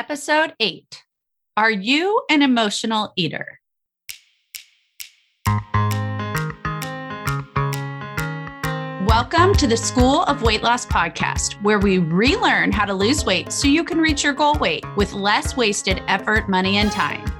Episode 8 Are You an Emotional Eater? Welcome to the School of Weight Loss podcast, where we relearn how to lose weight so you can reach your goal weight with less wasted effort, money, and time.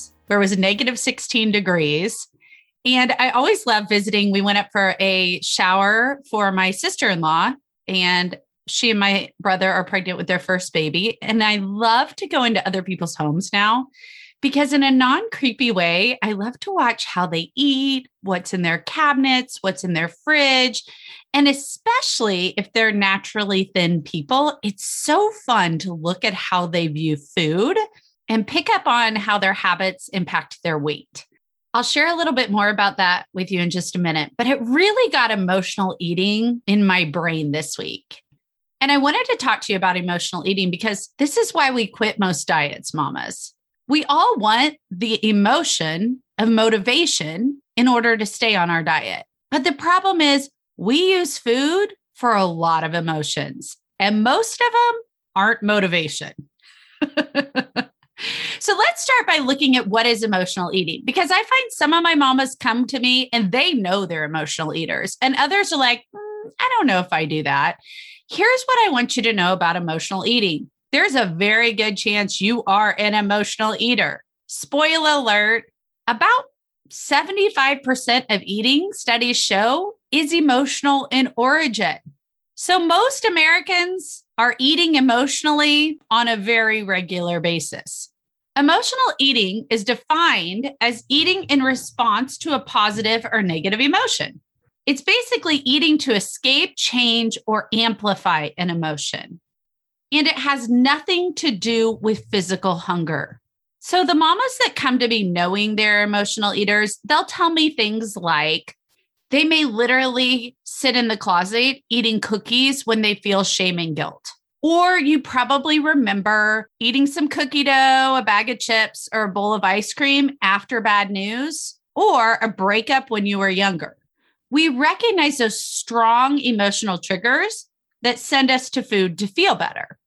where it was negative 16 degrees. And I always love visiting. We went up for a shower for my sister in law, and she and my brother are pregnant with their first baby. And I love to go into other people's homes now because, in a non creepy way, I love to watch how they eat, what's in their cabinets, what's in their fridge. And especially if they're naturally thin people, it's so fun to look at how they view food and pick up on how their habits impact their weight. I'll share a little bit more about that with you in just a minute, but it really got emotional eating in my brain this week. And I wanted to talk to you about emotional eating because this is why we quit most diets, mamas. We all want the emotion of motivation in order to stay on our diet. But the problem is, we use food for a lot of emotions, and most of them aren't motivation. so let's start by looking at what is emotional eating because I find some of my mamas come to me and they know they're emotional eaters, and others are like, mm, I don't know if I do that. Here's what I want you to know about emotional eating there's a very good chance you are an emotional eater. Spoiler alert about 75% of eating studies show is emotional in origin. So most Americans are eating emotionally on a very regular basis. Emotional eating is defined as eating in response to a positive or negative emotion. It's basically eating to escape, change, or amplify an emotion. And it has nothing to do with physical hunger. So the mamas that come to me knowing they're emotional eaters, they'll tell me things like they may literally sit in the closet eating cookies when they feel shame and guilt. Or you probably remember eating some cookie dough, a bag of chips, or a bowl of ice cream after bad news, or a breakup when you were younger. We recognize those strong emotional triggers that send us to food to feel better.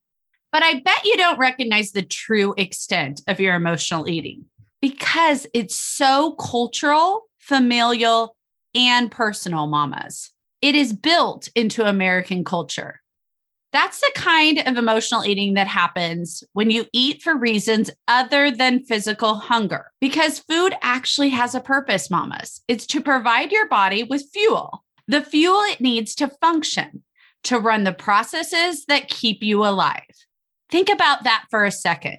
But I bet you don't recognize the true extent of your emotional eating because it's so cultural, familial, and personal, mamas. It is built into American culture. That's the kind of emotional eating that happens when you eat for reasons other than physical hunger, because food actually has a purpose, mamas. It's to provide your body with fuel, the fuel it needs to function, to run the processes that keep you alive. Think about that for a second.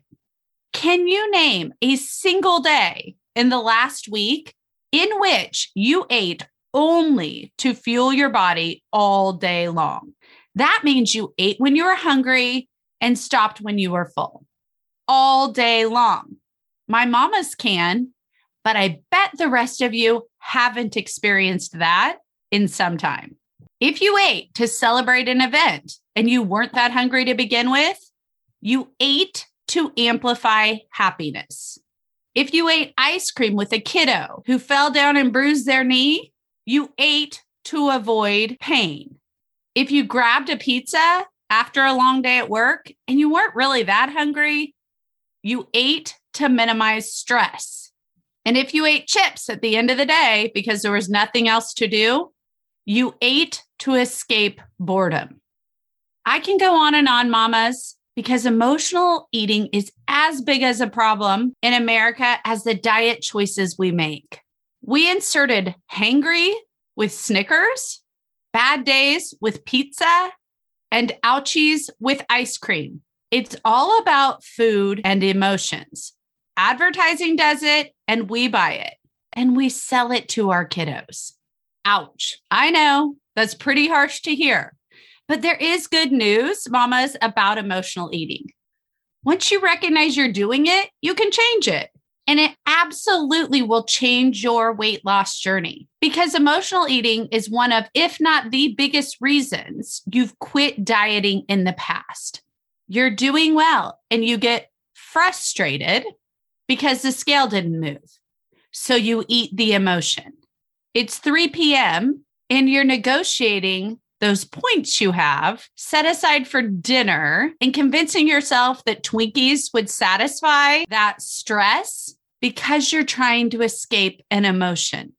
Can you name a single day in the last week in which you ate only to fuel your body all day long? That means you ate when you were hungry and stopped when you were full all day long. My mamas can, but I bet the rest of you haven't experienced that in some time. If you ate to celebrate an event and you weren't that hungry to begin with, you ate to amplify happiness. If you ate ice cream with a kiddo who fell down and bruised their knee, you ate to avoid pain. If you grabbed a pizza after a long day at work and you weren't really that hungry, you ate to minimize stress. And if you ate chips at the end of the day because there was nothing else to do, you ate to escape boredom. I can go on and on, mamas, because emotional eating is as big as a problem in America as the diet choices we make. We inserted hangry with Snickers, bad days with pizza, and ouchies with ice cream. It's all about food and emotions. Advertising does it, and we buy it, and we sell it to our kiddos. Ouch. I know that's pretty harsh to hear. But there is good news, mamas, about emotional eating. Once you recognize you're doing it, you can change it. And it absolutely will change your weight loss journey because emotional eating is one of, if not the biggest reasons you've quit dieting in the past. You're doing well and you get frustrated because the scale didn't move. So you eat the emotion. It's 3 p.m. and you're negotiating those points you have set aside for dinner and convincing yourself that Twinkies would satisfy that stress because you're trying to escape an emotion.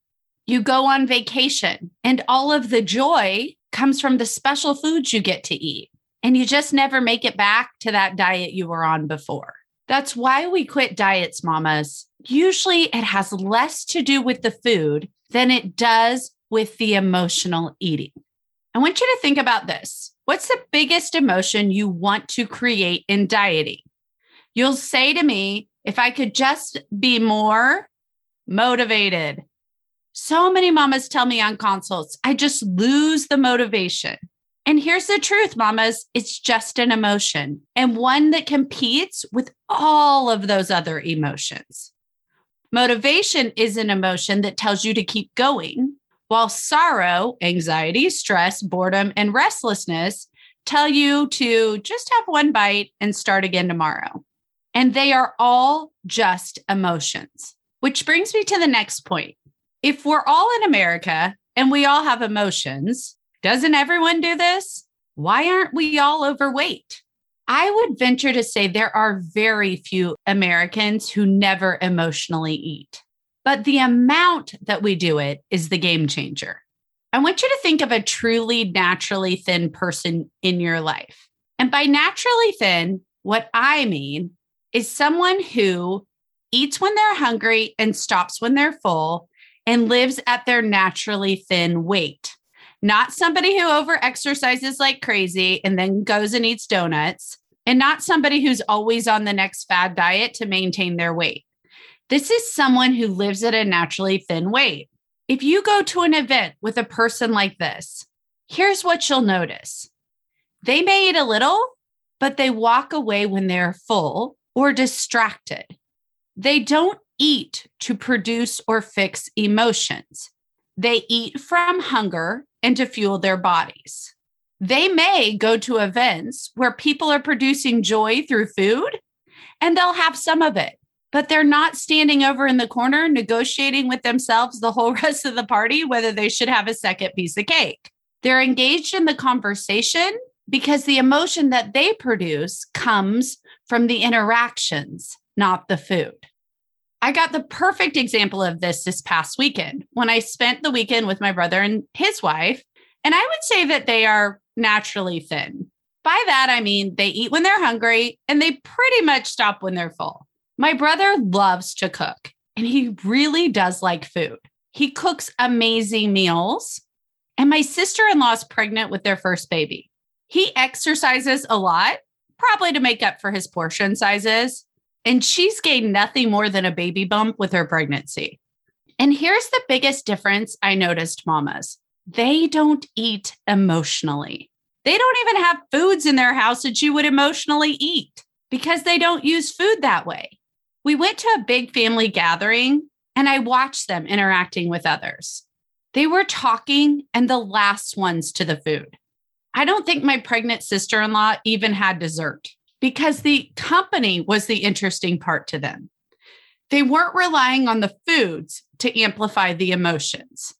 You go on vacation and all of the joy comes from the special foods you get to eat. And you just never make it back to that diet you were on before. That's why we quit diets, mamas. Usually it has less to do with the food than it does with the emotional eating. I want you to think about this. What's the biggest emotion you want to create in dieting? You'll say to me, if I could just be more motivated. So many mamas tell me on consults, I just lose the motivation. And here's the truth, mamas it's just an emotion and one that competes with all of those other emotions. Motivation is an emotion that tells you to keep going, while sorrow, anxiety, stress, boredom, and restlessness tell you to just have one bite and start again tomorrow. And they are all just emotions, which brings me to the next point. If we're all in America and we all have emotions, doesn't everyone do this? Why aren't we all overweight? I would venture to say there are very few Americans who never emotionally eat but the amount that we do it is the game changer. I want you to think of a truly naturally thin person in your life. And by naturally thin, what I mean is someone who eats when they're hungry and stops when they're full and lives at their naturally thin weight. Not somebody who over exercises like crazy and then goes and eats donuts, and not somebody who's always on the next fad diet to maintain their weight. This is someone who lives at a naturally thin weight. If you go to an event with a person like this, here's what you'll notice they may eat a little, but they walk away when they're full or distracted. They don't eat to produce or fix emotions. They eat from hunger and to fuel their bodies. They may go to events where people are producing joy through food and they'll have some of it but they're not standing over in the corner negotiating with themselves the whole rest of the party whether they should have a second piece of cake. They're engaged in the conversation because the emotion that they produce comes from the interactions, not the food. I got the perfect example of this this past weekend when I spent the weekend with my brother and his wife. And I would say that they are naturally thin. By that, I mean they eat when they're hungry and they pretty much stop when they're full. My brother loves to cook and he really does like food. He cooks amazing meals. And my sister in law is pregnant with their first baby. He exercises a lot, probably to make up for his portion sizes. And she's gained nothing more than a baby bump with her pregnancy. And here's the biggest difference I noticed, mamas they don't eat emotionally. They don't even have foods in their house that you would emotionally eat because they don't use food that way. We went to a big family gathering and I watched them interacting with others. They were talking and the last ones to the food. I don't think my pregnant sister in law even had dessert because the company was the interesting part to them. They weren't relying on the foods to amplify the emotions.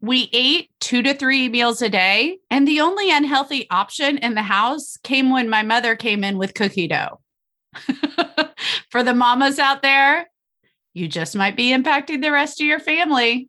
We ate two to three meals a day, and the only unhealthy option in the house came when my mother came in with cookie dough. For the mamas out there, you just might be impacting the rest of your family.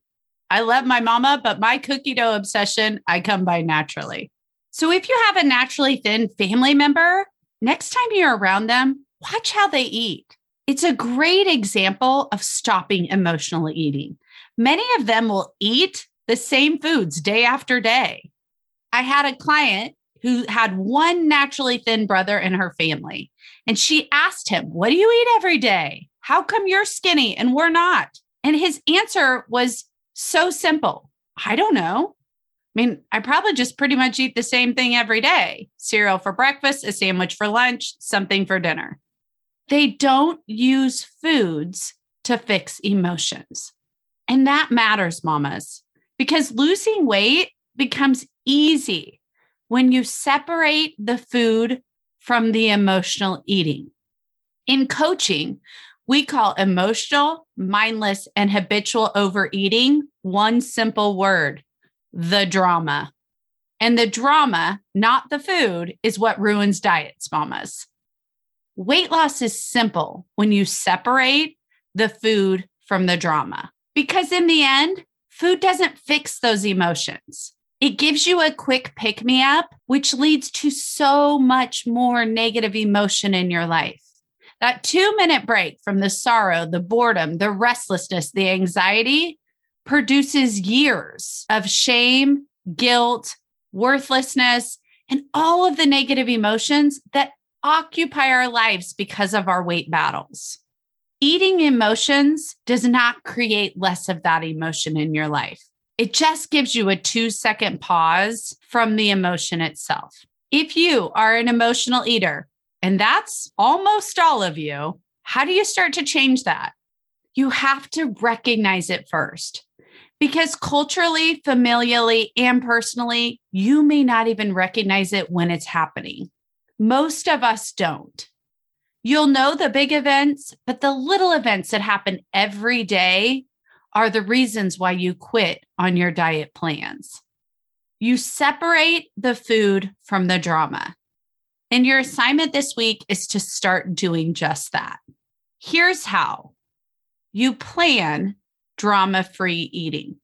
I love my mama, but my cookie dough obsession, I come by naturally. So if you have a naturally thin family member, next time you're around them, watch how they eat. It's a great example of stopping emotional eating. Many of them will eat the same foods day after day. I had a client who had one naturally thin brother in her family. And she asked him, What do you eat every day? How come you're skinny and we're not? And his answer was so simple I don't know. I mean, I probably just pretty much eat the same thing every day cereal for breakfast, a sandwich for lunch, something for dinner. They don't use foods to fix emotions. And that matters, mamas, because losing weight becomes easy when you separate the food from the emotional eating. In coaching, we call emotional, mindless, and habitual overeating one simple word the drama. And the drama, not the food, is what ruins diets, mamas. Weight loss is simple when you separate the food from the drama, because in the end, food doesn't fix those emotions. It gives you a quick pick me up, which leads to so much more negative emotion in your life. That two minute break from the sorrow, the boredom, the restlessness, the anxiety produces years of shame, guilt, worthlessness, and all of the negative emotions that occupy our lives because of our weight battles. Eating emotions does not create less of that emotion in your life. It just gives you a two second pause from the emotion itself. If you are an emotional eater, and that's almost all of you, how do you start to change that? You have to recognize it first. Because culturally, familially, and personally, you may not even recognize it when it's happening. Most of us don't. You'll know the big events, but the little events that happen every day are the reasons why you quit on your diet plans. You separate the food from the drama. And your assignment this week is to start doing just that. Here's how you plan drama free eating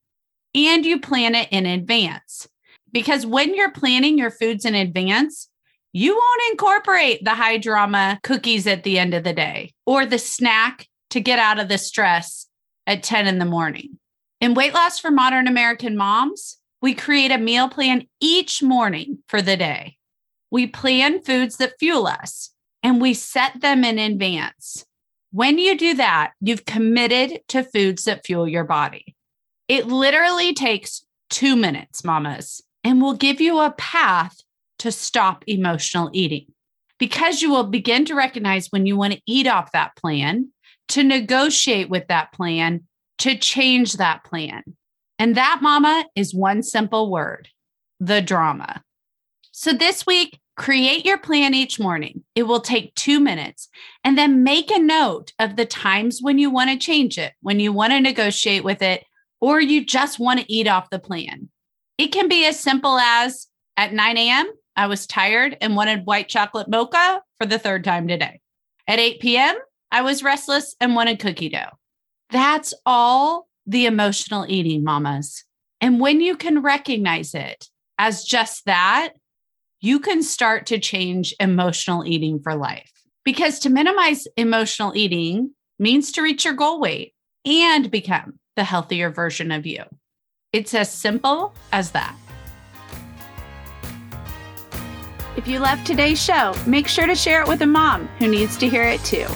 and you plan it in advance. Because when you're planning your foods in advance, you won't incorporate the high drama cookies at the end of the day or the snack to get out of the stress at 10 in the morning. In Weight Loss for Modern American Moms, we create a meal plan each morning for the day. We plan foods that fuel us and we set them in advance. When you do that, you've committed to foods that fuel your body. It literally takes two minutes, mamas, and will give you a path to stop emotional eating because you will begin to recognize when you want to eat off that plan, to negotiate with that plan, to change that plan. And that, mama, is one simple word the drama. So this week, create your plan each morning. It will take two minutes. And then make a note of the times when you want to change it, when you want to negotiate with it, or you just want to eat off the plan. It can be as simple as at 9 a.m., I was tired and wanted white chocolate mocha for the third time today. At 8 p.m., I was restless and wanted cookie dough. That's all the emotional eating, mamas. And when you can recognize it as just that, you can start to change emotional eating for life. Because to minimize emotional eating means to reach your goal weight and become the healthier version of you. It's as simple as that. If you loved today's show, make sure to share it with a mom who needs to hear it too.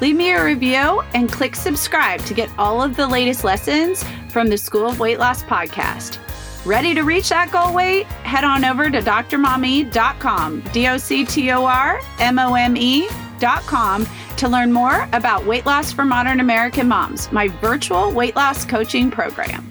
Leave me a review and click subscribe to get all of the latest lessons from the School of Weight Loss podcast. Ready to reach that goal weight? Head on over to drmome.com, D O C T O R M O M E.com to learn more about weight loss for modern American moms, my virtual weight loss coaching program.